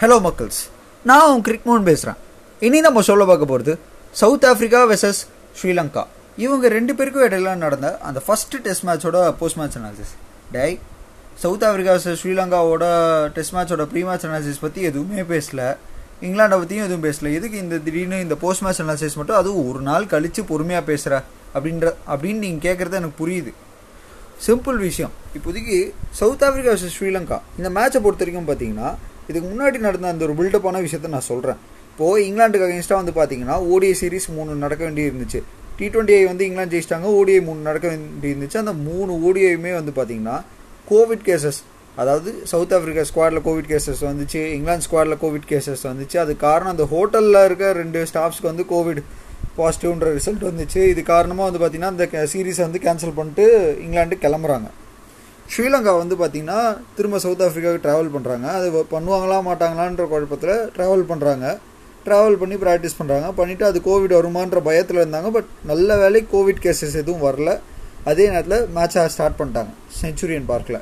Hello மக்கள்ஸ் நான் அவன் கிரிக்மோன் பேசுகிறேன் இனி நம்ம சொல்ல பார்க்க போகிறது சவுத் ஆஃப்ரிக்கா வெர்சஸ் ஸ்ரீலங்கா இவங்க ரெண்டு பேருக்கும் இடையில நடந்த அந்த ஃபஸ்ட்டு டெஸ்ட் மேட்சோட post match analysis day South Africa versus ஸ்ரீலங்காவோட test மேட்சோட ப்ரீ மேட்ச் அனாலிசிஸ் பற்றி எதுவுமே பேசலை. இங்கிலாண்டை பற்றியும் எதுவும் பேசல. எதுக்கு இந்த திடீர்னு இந்த போஸ்ட் மேட்ச் அனாலிசிஸ் மட்டும் அதுவும் ஒரு நாள் கழித்து பொறுமையாக பேசுகிற அப்படின்ற அப்படின்னு நீங்கள் கேட்குறது எனக்கு புரியுது. சிம்பிள் விஷயம். இப்போதைக்கு சவுத் ஆஃப்ரிக்கா vs ஸ்ரீலங்கா இந்த மேட்சை பொறுத்த வரைக்கும் பார்த்தீங்கன்னா இதுக்கு முன்னாடி நடந்த அந்த ஒரு பில்டப்பான விஷயத்த நான் சொல்கிறேன் இப்போது இங்கிலாண்டுக்கு அகேன்ஸ்டாக வந்து பார்த்தீங்கன்னா ஓடிஐ சீரிஸ் மூணு நடக்க வேண்டி இருந்துச்சு டி டுவெண்ட்டி வந்து இங்கிலாந்து ஜெயிச்சிட்டாங்க ஓடிஐ மூணு நடக்க வேண்டி இருந்துச்சு அந்த மூணு ஓடிஐயுமே வந்து பார்த்தீங்கன்னா கோவிட் கேசஸ் அதாவது சவுத் ஆஃப்ரிக்கா ஸ்குவாடில் கோவிட் கேசஸ் வந்துச்சு இங்கிலாந்து ஸ்குவாடில் கோவிட் கேசஸ் வந்துச்சு. அது காரணம் அந்த ஹோட்டலில் இருக்க ரெண்டு ஸ்டாஃப்ஸ்க்கு வந்து கோவிட் பாசிட்டிவ்ன்ற ரிசல்ட் வந்துச்சு. இது காரணமாக வந்து பார்த்திங்கன்னா அந்த சீரீஸை வந்து கேன்சல் பண்ணிட்டு இங்கிலாந்து கிளம்புறாங்க. ஸ்ரீலங்கா வந்து பார்த்திங்கன்னா திரும்ப சவுத் ஆஃப்ரிக்காவுக்கு ட்ராவல் பண்ணுறாங்க அது பண்ணுவாங்களா மாட்டாங்களான்ற குழப்பத்தில் ட்ராவல் பண்ணுறாங்க ட்ராவல் பண்ணி ப்ராக்டிஸ் பண்ணுறாங்க பண்ணிவிட்டு அது கோவிட் வருமான்ற பயத்தில் இருந்தாங்க. பட் நல்ல வேலைக்கு கோவிட் கேசஸ் எதுவும் வரல. அதே நேரத்தில் மேட்சை ஸ்டார்ட் பண்ணிட்டாங்க. செஞ்சுரியன் பார்க்கில்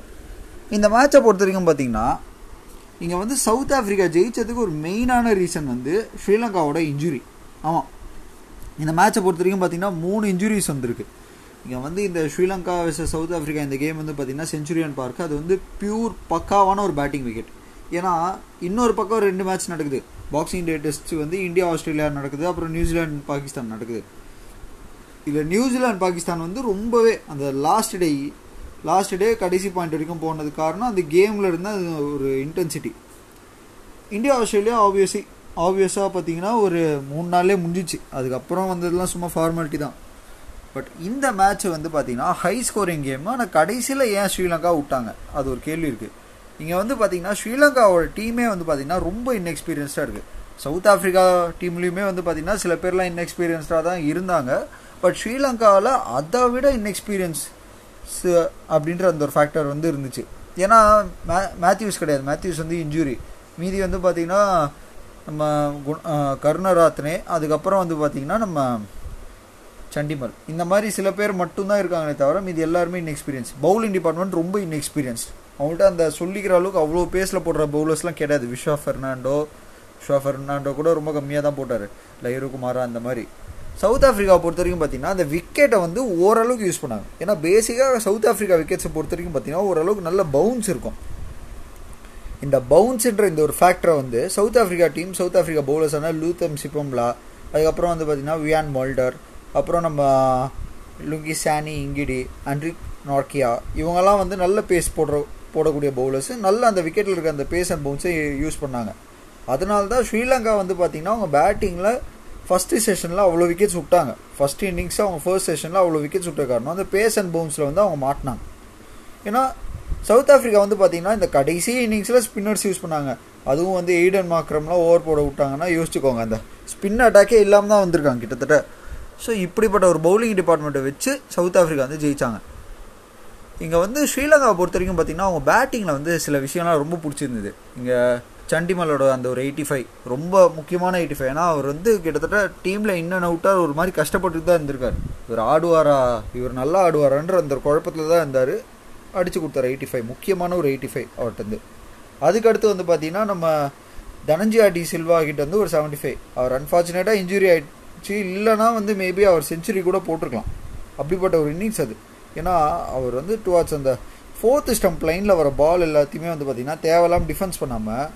இந்த மேட்சை பொறுத்த வரைக்கும் பார்த்தீங்கன்னா இங்கே வந்து சவுத் ஆஃப்ரிக்கா ஜெயிச்சதுக்கு ஒரு மெயினான ரீசன் வந்து ஸ்ரீலங்காவோட இன்ஜுரி ஆமாம் இந்த மேட்சை பொறுத்த வரைக்கும் பார்த்தீங்கன்னா மூணு இன்ஜுரிஸ் வந்திருக்கு. இங்கே வந்து இந்த ஸ்ரீலங்கா vs சவுத் ஆஃப்ரிக்கா இந்த கேம் வந்து பார்த்தீங்கன்னா செஞ்சுரியன் பார்க் அது வந்து பியூர் பக்காவான ஒரு பேட்டிங் விக்கெட் ஏன்னா இன்னொரு பக்கம் ரெண்டு மேட்ச் நடக்குது. பாக்ஸிங் டே டெஸ்ட் வந்து இந்தியா ஆஸ்திரேலியா நடக்குது. அப்புறம் நியூசிலாந்து பாகிஸ்தான் நடக்குது. இதில் நியூசிலாந்து பாகிஸ்தான் வந்து ரொம்பவே அந்த லாஸ்ட் டே லாஸ்ட் டே கடைசி பாயிண்ட் வரைக்கும் போனது காரணம் அந்த கேமில் இருந்த அது ஒரு இன்டென்சிட்டி இந்தியா ஆஸ்திரேலியா ஆப்வியஸி ஆப்வியஸாக பார்த்தீங்கன்னா ஒரு மூணு நாள்லேயே முடிஞ்சிச்சு. அதுக்கப்புறம் வந்ததெல்லாம் சும்மா ஃபார்மாலிட்டி தான். பட் இந்த மேட்ச் வந்து பார்த்தீங்கன்னா ஹை ஸ்கோரிங் கேம் ஆனால் கடைசியில் ஏன் ஸ்ரீலங்கா விட்டாங்க? அது ஒரு கேள்வி இருக்குது இங்கே வந்து பார்த்தீங்கன்னா ஸ்ரீலங்காவோட டீமே வந்து பார்த்தீங்கன்னா ரொம்ப இன்எக்ஸ்பீரியன்ஸ்டாக இருக்குது சவுத் ஆஃப்ரிக்கா டீம்லேயுமே வந்து பார்த்தீங்கன்னா சில பேர்லாம் இன்எக்ஸ்பீரியன்ஸ்டாக தான் இருந்தாங்க. பட் ஸ்ரீலங்காவில் அதை விட இன்எக்ஸ்பீரியன்ஸ் அப்படின்ற அந்த ஒரு ஃபேக்டர் வந்து இருந்துச்சு. ஏன்னா மே மேத்யூஸ் கிடையாது. மேத்யூஸ் வந்து இன்ஜுரி மீதி வந்து பார்த்திங்கன்னா நம்ம குண கருணராத்னே அதுக்கப்புறம் வந்து பார்த்திங்கன்னா நம்ம சண்டிமல். இந்த மாதிரி சில பேர் மட்டும்தான் இருக்காங்களே தவிர இது எல்லாருமே இன்எக்ஸ்பீரியன்ஸ் பவுலிங் டிபார்ட்மெண்ட் ரொம்ப இன்எக்ஸ்பீரியன்ஸ் அவங்கள்ட்ட அந்த சொல்லிக்கிற அளவுக்கு அவ்வளோ பேஸில் போடுற பவுலர்ஸ்லாம் கிடையாது. விஸ்வா ஃபெர்னாண்டோ விஸ்வா ஃபெர்னாண்டோ கூட ரொம்ப கம்மியாக தான் போட்டார். லயிரு குமாரா அந்த மாதிரி. சவுத் ஆஃப்ரிக்காவை பொறுத்த வரைக்கும் பார்த்தீங்கன்னா அந்த விக்கெட்டை வந்து ஓரளவுக்கு யூஸ் பண்ணாங்க. ஏன்னா பேசிக்காக சவுத் ஆஃப்ரிக்கா விக்கெட்ஸை பொறுத்த வரைக்கும் பார்த்தீங்கன்னா ஓரளவுக்கு நல்ல பவுன்ஸ் இருக்கும். இந்த பவுன்ஸுன்ற இந்த ஒரு ஃபேக்டரை வந்து South Africa team South Africa ஆனால் லூத்தம் சிப்பம்லா அதுக்கப்புறம் வந்து பார்த்தீங்கன்னா வியான் மோல்டர் அப்புறம் நம்ம லுங்கி சானி இங்கிடி அண்ட்ரிக் நார்க்கியா இவங்கெல்லாம் வந்து நல்ல பேஸ் போடுற போடக்கூடிய பவுலர்ஸ் நல்ல அந்த விக்கெட்டில் இருக்க அந்த பேஸ் அண்ட் பவுன்ஸை யூஸ் பண்ணாங்க. அதனால தான் ஸ்ரீலங்கா வந்து பார்த்தீங்கன்னா அவங்க பேட்டிங்கில் ஃபஸ்ட்டு செஷனில் அவ்வளோ விக்கெட்ஸ் விட்டாங்க. ஃபஸ்ட் இன்னிங்ஸ் அவங்க ஃபர்ஸ்ட் செஷனில் அவ்வளோ விக்கெட்ஸ் விட்ட காரணம் அந்த பேஸ் அண்ட் பவுன்ஸில் வந்து அவங்க மாட்டினாங்க. ஏன்னா சவுத் ஆஃப்ரிக்கா வந்து பார்த்தீங்கன்னா இந்த கடைசி இன்னிங்ஸில் ஸ்பின்னர்ஸ் யூஸ் பண்ணாங்க. அதுவும் வந்து எய்டன் மாக்ரம்லாம் ஓவர் போட விட்டாங்கன்னா யோசிச்சுக்கோங்க. அந்த ஸ்பின் அட்டாக்கே இல்லாமல் தான் வந்திருக்காங்க. கிட்டத்தட்ட ஸோ இப்படிப்பட்ட ஒரு பவுலிங் டிபார்ட்மெண்ட்டை வச்சு சவுத் ஆஃப்ரிக்கா வந்து ஜெயிச்சாங்க. இங்கே வந்து ஸ்ரீலங்காவை பொறுத்த வரைக்கும் பார்த்தீங்கன்னா அவங்க பேட்டிங்கில் வந்து சில விஷயம்லாம் ரொம்ப பிடிச்சிருந்தது. இங்கே சண்டிமலோட அந்த ஒரு எயிட்டி ஃபைவ் ரொம்ப முக்கியமான எயிட்டி ஃபைவ் ஏன்னா அவர் வந்து கிட்டத்தட்ட டீமில் இன் அண்ட் அவுட்டாக ஒரு மாதிரி கஷ்டப்பட்டுட்டு தான் இருந்திருக்காரு. இவர் ஆடுவாரா? இவர் நல்லா ஆடுவாரான்ற அந்த ஒரு குழப்பத்தில் தான் இருந்தார். அடித்து கொடுத்தார் எயிட்டி ஃபைவ் முக்கியமான ஒரு எயிட்டி ஃபைவ் அவர்கிட்ட அதுக்கடுத்து வந்து பார்த்திங்கன்னா நம்ம தனஞ்சியா டி சில்வா கிட்ட வந்து ஒரு செவன்ட்டி ஃபைவ் அவர் அன்ஃபார்ச்சுனேட்டாக இன்ஜுரி ஆயிடுச்சு. இல்லைனா வந்து மேபி அவர் செஞ்சுரி கூட போட்டிருக்கலாம். அப்படிப்பட்ட ஒரு இன்னிங்ஸ் அது. ஏன்னா அவர் வந்து டுவார்ட்ஸ் அந்த ஃபோர்த்து ஸ்டம்ப் லைனில் வர பால் எல்லாத்தையுமே வந்து பார்த்தீங்கன்னா தேவையில்லாமல் டிஃபென்ஸ் பண்ணாமல்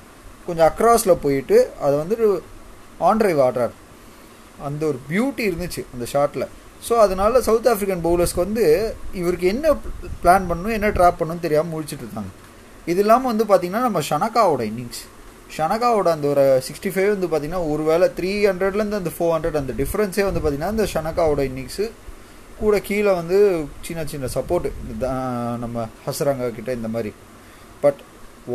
கொஞ்சம் அக்ராஸில் போயிட்டு அதை வந்து ஆன் ஆடுறார். அந்த ஒரு பியூட்டி இருந்துச்சு அந்த ஷாட்டில் ஸோ அதனால சவுத் ஆஃப்ரிக்கன் பவுலர்ஸ்க்கு வந்து இவருக்கு என்ன பிளான் பண்ணணும் என்ன ட்ராப் பண்ணணும்னு தெரியாமல் முடிச்சுட்டு இருந்தாங்க இது இல்லாமல் வந்து பார்த்திங்கன்னா நம்ம ஷனக்காவோட இன்னிங்ஸ் ஷனகாவோட அந்த ஒரு சிக்ஸ்டி ஃபைவ் வந்து பார்த்தீங்கன்னா ஒரு வேளை த்ரீ ஹண்ட்ரட்லேருந்து அந்த ஃபோர் ஹண்ட்ரட் அந்த டிஃப்ரென்ஸே வந்து பார்த்தீங்கன்னா இந்த ஷனகாவோட இன்னிங்ஸு கூட கீழே வந்து சின்ன சின்ன சப்போர்ட்டு நம்ம ஹசரங்கா கிட்ட இந்த மாதிரி. பட்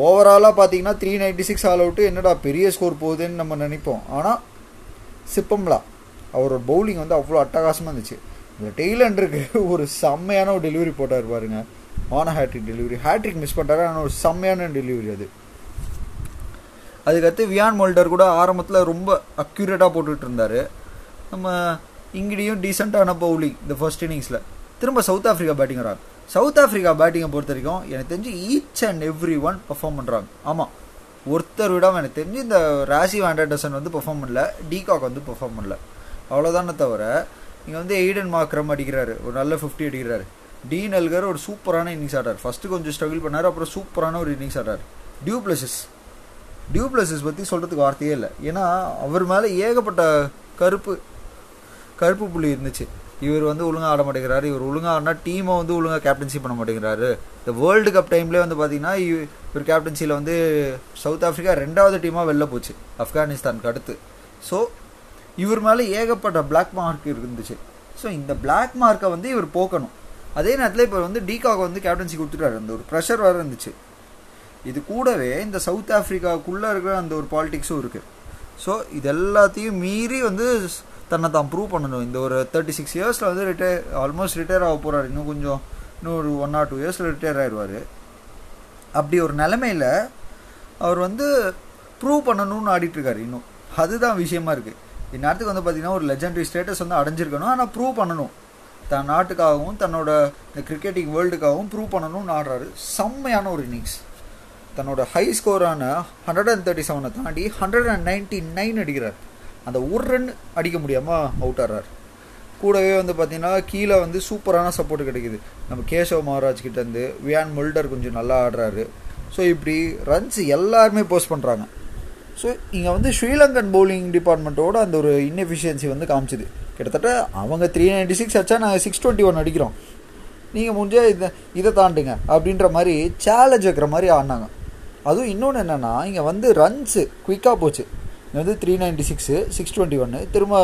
ஓவராலாக பார்த்தீங்கன்னா three ninety six all out என்னடா பெரிய ஸ்கோர் போகுதுன்னு நம்ம நினைப்போம். ஆனால் சிப்பம்லா அவரோட பவுலிங் வந்து அவ்வளோ அட்டகாசமாக இருந்துச்சு. இந்த டெய்லண்டருக்கு ஒரு செம்மையான ஒரு டெலிவரி போட்டார் பாருங்க. ஆன ஹேட்ரிக் டெலிவரி ஹேட்ரிக் மிஸ் பண்ணிட்டாரு ஆனால் ஒரு செம்மையான டெலிவரி அது. அதுக்கடுத்து வியான் மோல்டர் கூட ஆரம்பத்தில் ரொம்ப அக்யூரேட்டாக போட்டுட்டு இருந்தார் நம்ம இங்கடியும் டீசெண்டான பவுலிங் இந்த ஃபர்ஸ்ட் இன்னிங்ஸில் திரும்ப சவுத் ஆஃப்ரிக்கா பேட்டிங் வராங்க. சவுத் ஆஃப்ரிக்கா பேட்டிங்கை பொறுத்த வரைக்கும் எனக்கு தெரிஞ்சு each and every one perform பண்ணுறாங்க ஆமாம் ஒருத்தர் விடாமல் எனக்கு தெரிஞ்சு இந்த ராசி வாண்டர்டசன் வந்து பெர்ஃபார்ம் பண்ணல டீகாக் வந்து பெர்ஃபார்ம் பண்ணல. அவ்வளோதானே தவிர இங்கே வந்து எய்டன் மார்க்ரம் அடிக்கிறாரு. ஒரு நல்ல ஃபிஃப்டி அடிக்கிறாரு. டீன் அல்கர் ஒரு சூப்பரான இன்னிங்ஸ் ஆடுறார். ஃபஸ்ட்டு கொஞ்சம் ஸ்ட்ரகிள் பண்ணார் அப்புறம் சூப்பரான ஒரு இன்னிங்ஸ் ஆடுறார். டியூ பிளஸஸ் டியூ பற்றி சொல்கிறதுக்கு வார்த்தையே இல்லை. ஏன்னா அவர் மேலே ஏகப்பட்ட கருப்பு கருப்பு புள்ளி இருந்துச்சு. இவர் வந்து ஒழுங்காக ஆட மாட்டேங்கிறாரு. இவர் ஒழுங்காக ஆடினா டீமை வந்து ஒழுங்காக கேப்டன்சி பண்ண மாட்டேங்கிறாரு. இந்த வேர்ல்டு கப் டைம்லேயே வந்து பார்த்தீங்கன்னா இவர் கேப்டன்சியில் வந்து சவுத் ஆஃப்ரிக்கா ரெண்டாவது டீமாக வெளில போச்சு. ஆப்கானிஸ்தானுக்கு அடுத்து. ஸோ இவர் மேலே ஏகப்பட்ட பிளாக் மார்க் இருந்துச்சு. ஸோ இந்த பிளாக் மார்க்கை வந்து இவர் போக்கணும். அதே நேரத்தில் இப்போ வந்து டீகாக் வந்து கேப்டன்சி கொடுத்துட்டாரு. அந்த ஒரு ப்ரெஷர் வேறு இருந்துச்சு. இது கூடவே இந்த சவுத் ஆஃப்ரிக்காவுக்குள்ளே இருக்கிற அந்த ஒரு பாலிடிக்ஸும் இருக்குது ஸோ இது எல்லாத்தையும் மீறி வந்து தன்னை தான் ப்ரூவ் பண்ணணும். இந்த ஒரு தேர்ட்டி சிக்ஸ் இயர்ஸில் வந்து ரிட்டையர் ஆல்மோஸ்ட் ரிட்டையர் ஆக போகிறாரு இன்னும் கொஞ்சம் இன்னும் ஒரு ஒன் ஆர் டூ இயர்ஸில் ரிட்டையர் ஆயிடுவார் அப்படி ஒரு நிலமையில் அவர் வந்து ப்ரூவ் பண்ணணும்னு ஆடிட்டுருக்காரு இன்னும். அதுதான் விஷயமா இருக்குது இந்நேரத்துக்கு வந்து பார்த்தீங்கன்னா ஒரு லெஜண்டரி ஸ்டேட்டஸ் வந்து அடைஞ்சிருக்கணும். ஆனால் ப்ரூவ் பண்ணணும். தன் நாட்டுக்காகவும் தன்னோட இந்த கிரிக்கெட்டிங் வேர்ல்டுக்காகவும் ப்ரூவ் பண்ணணும்னு ஆடுறாரு. செம்மையான ஒரு இன்னிங்ஸ் தன்னோட ஹை ஸ்கோரான ஹண்ட்ரட் அண்ட் தேர்ட்டி செவனை தாண்டி ஹண்ட்ரட் அண்ட் நைன்டி நைன் அடிக்கிறார். அந்த ஒரு ரன் அடிக்க முடியாமல் அவுட் ஆடுறார் கூடவே வந்து பார்த்தீங்கன்னா கீழே வந்து சூப்பரான சப்போர்ட் கிடைக்குது. நம்ம கேசவ் மகாராஜ் கிட்டேருந்து வியான் முல்டர் கொஞ்சம் நல்லா ஆடுறாரு. ஸோ இப்படி ரன்ஸ் எல்லாருமே போஸ்ட் பண்ணுறாங்க ஸோ இங்கே வந்து ஸ்ரீலங்கன் பவுலிங் டிபார்ட்மெண்ட்டோட அந்த ஒரு இன்எஃபிஷியன்சி வந்து காமிச்சிது. கிட்டத்தட்ட அவங்க த்ரீ நைன்டி சிக்ஸ் அடிச்சா நாங்கள் சிக்ஸ் டுவெண்ட்டி ஒன் அடிக்கிறோம். நீங்கள் முடிஞ்சால் இதை இதை தாண்டுங்க. அப்படின்ற மாதிரி சேலஞ்ச் வைக்கிற மாதிரி ஆடினாங்க. அதுவும் இன்னொன்று என்னென்னா இங்கே வந்து ரன்ஸு குயிக்காக போச்சு. இங்கே வந்து three ninety six six twenty ஒன்று திரும்ப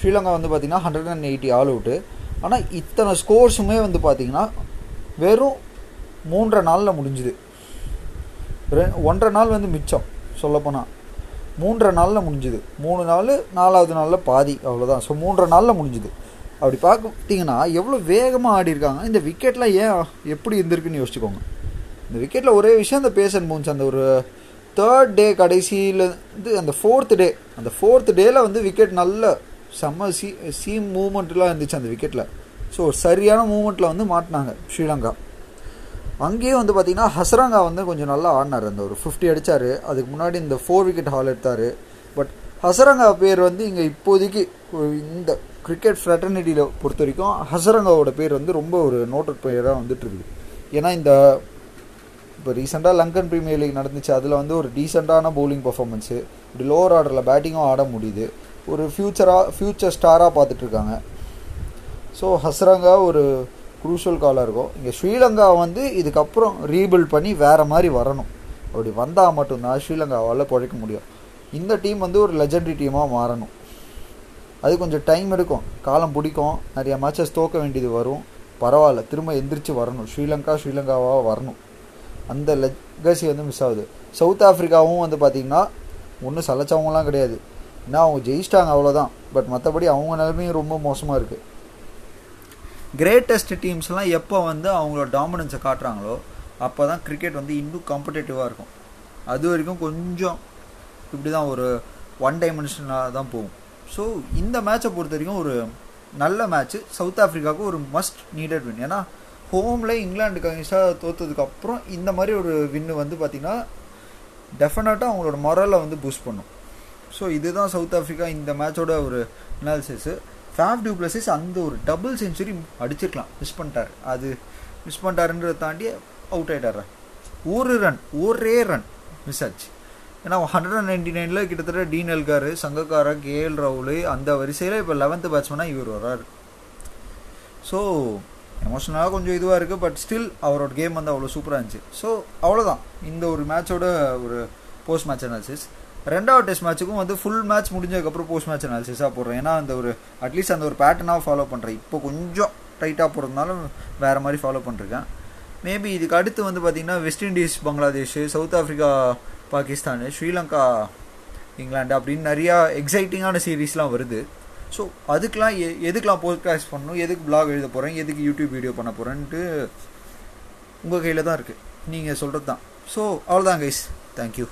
ஸ்ரீலங்கா வந்து பார்த்திங்கன்னா hundred and eighty all out ஆனால் இத்தனை ஸ்கோர்ஸுமே வந்து பார்த்திங்கன்னா வெறும் மூன்றரை நாளில் முடிஞ்சுது. ரெ ஒன்றரை நாள் வந்து மிச்சம் சொல்லப்போனால் மூன்றரை நாளில் முடிஞ்சுது. மூணு நாள் நாலாவது நாளில் பாதி அவ்வளோதான் ஸோ மூன்றரை நாளில் முடிஞ்சுது. அப்படி பார்த்தீங்கன்னா எவ்வளோ வேகமாக ஆடி இருக்காங்க. இந்த விக்கெட்லாம் ஏன் எப்படி இருந்திருக்குன்னு யோசிச்சுக்கோங்க. இந்த விக்கெட்டில் ஒரே விஷயம் அந்த பேசன் மூன்ஸ் அந்த ஒரு தேர்ட் டே கடைசியிலேருந்து அந்த ஃபோர்த் டே அந்த ஃபோர்த் டேயில் வந்து விக்கெட் நல்ல செம்ம சீ சீம் மூமெண்ட்லாம் இருந்துச்சு அந்த விக்கெட்டில் ஸோ ஒரு சரியான மூமெண்ட்டில் வந்து மாட்டினாங்க ஸ்ரீலங்கா. அங்கேயும் வந்து பார்த்திங்கன்னா ஹசரங்கா வந்து கொஞ்சம் நல்லா ஆடினார். அந்த ஒரு ஃபிஃப்டி அடித்தார் அதுக்கு முன்னாடி இந்த ஃபோர் விக்கெட் ஹால் எடுத்தார். பட் ஹசரங்கா பேர் வந்து இங்கே இப்போதைக்கு இந்த கிரிக்கெட் ஃப்ரெட்டர்னிட்டியில் பொறுத்த வரைக்கும் ஹசரங்காவோட பேர் வந்து ரொம்ப ஒரு நோட்டட் பிளேயராக வந்துட்டுருக்குது ஏன்னா இந்த இப்போ ரீசெண்டாக லங்கன் ப்ரீமியர் லீக் நடந்துச்சு. அதில் வந்து ஒரு டீசெண்டான பவுலிங் பர்ஃபார்மன்ஸு இப்படி லோவர் ஆர்டரில் பேட்டிங்கும் ஆட முடியுது. ஒரு ஃப்யூச்சராக ஃப்யூச்சர் ஸ்டாராக பார்த்துட்ருக்காங்க. ஸோ ஹஸ்ரங்கா ஒரு குரூஷியல் காலாக இருக்கும். இங்கே ஸ்ரீலங்கா வந்து இதுக்கப்புறம் ரீபில்ட் பண்ணி வேறு மாதிரி வரணும். அப்படி வந்தால் மட்டும்தான் ஸ்ரீலங்காவால் பிழைக்க முடியும். இந்த டீம் வந்து ஒரு லெஜண்டரி டீமாக மாறணும். அது கொஞ்சம் டைம் எடுக்கும். காலம் பிடிக்கும். நிறைய மேட்சஸ் தோக்க வேண்டியது வரும். பரவாயில்ல. திரும்ப எந்திரிச்சு வரணும். ஸ்ரீலங்கா ஸ்ரீலங்காவாக வரணும். அந்த லெகசி வந்து மிஸ் ஆகுது. சவுத் ஆஃப்ரிக்காவும் வந்து பார்த்திங்கன்னா ஒன்றும் சலைச்சவங்களாம் கிடையாது. ஏன்னா அவங்க ஜெயிச்சிட்டாங்க அவ்வளோதான் பட் மற்றபடி அவங்க நிலைமையும் ரொம்ப மோசமாக இருக்குது கிரேட்டஸ்ட் டீம்ஸ்லாம் எப்போ வந்து அவங்களோட டாமினன்ஸை காட்டுறாங்களோ அப்போ தான் கிரிக்கெட் வந்து இன்னும் காம்படேட்டிவாக இருக்கும். அது வரைக்கும் கொஞ்சம் இப்படி தான் ஒரு ஒன் டைமென்ஷனாக தான் போகும். ஸோ இந்த மேட்சை பொறுத்த வரைக்கும் ஒரு நல்ல மேட்ச்சு சவுத் ஆஃப்ரிக்காவுக்கு ஒரு மஸ்ட் நீடட் வின் ஏன்னா ஹோமில் இங்கிலாந்துக்கு அகேன்ஸ்டாக தோற்றதுக்கப்புறம் இந்த மாதிரி ஒரு வின்னு வந்து பார்த்திங்கன்னா டெஃபினட்டாக அவங்களோட மொரலை வந்து பூஸ்ட் பண்ணும். ஸோ இதுதான் சவுத் ஆஃப்ரிக்கா இந்த மேட்சோட ஒரு அனாலிசிஸு ஃபேஃப் டியூ பிளஸஸ் அந்த ஒரு டபுள் செஞ்சுரி அடிச்சிருக்கலாம். மிஸ் பண்ணிட்டார். அது மிஸ் பண்ணிட்டாருன்றதை தாண்டி அவுட் ஆகிட்டார் ஒரு ரன் ஒரே ரன் மிஸ் ஆச்சு. ஏன்னா ஹண்ட்ரட் அண்ட் நைன்டி நைனில் கிட்டத்தட்ட டீன் சங்கக்காரர் கே எல் ராகுல் அந்த வரிசையில் இப்போ லெவன்த்து பேட்ஸ்மேனாக இவர் வர்றார். ஸோ எமோஷனலாக கொஞ்சம் இதுவாக இருக்குது பட் ஸ்டில் அவரோட கேம் வந்து அவ்வளோ சூப்பராக இருந்துச்சு. ஸோ அவ்வளோதான் இந்த ஒரு மேட்சோட ஒரு போஸ்ட் மேட்ச் அனாலிசிஸ் ரெண்டாவது டெஸ்ட் மேட்ச்சுக்கும் வந்து ஃபுல் மேட்ச் முடிஞ்சதுக்கப்புறம் போஸ்ட் மேட்ச் அனாலிசிஸாக போடுறேன். ஏன்னா அந்த ஒரு அட்லீஸ்ட் அந்த ஒரு பேட்டர்னாக ஃபாலோ பண்ணுறேன் இப்போ கொஞ்சம் டைட்டாக போடுறதுனால வேறு மாதிரி ஃபாலோ பண்ணிருக்கேன் மேபி இதுக்கு அடுத்து வந்து பார்த்திங்கன்னா West Indies Bangladesh South Africa Pakistan Sri Lanka England அப்படின்னு நிறையா எக்ஸைட்டிங்கான சீரீஸ்லாம் வருது. ஸோ அதுக்கெலாம் எ எதுக்கெலாம் போட்காஸ்ட் பண்ணணும்? எதுக்கு பிளாக் எழுத போகிறேன் எதுக்கு யூடியூப் வீடியோ பண்ண போகிறேன்ட்டு உங்கள் கையில் தான் இருக்குது நீங்கள் சொல்கிறது தான் ஸோ அவ்வளோதான் கைஸ் தேங்க்யூ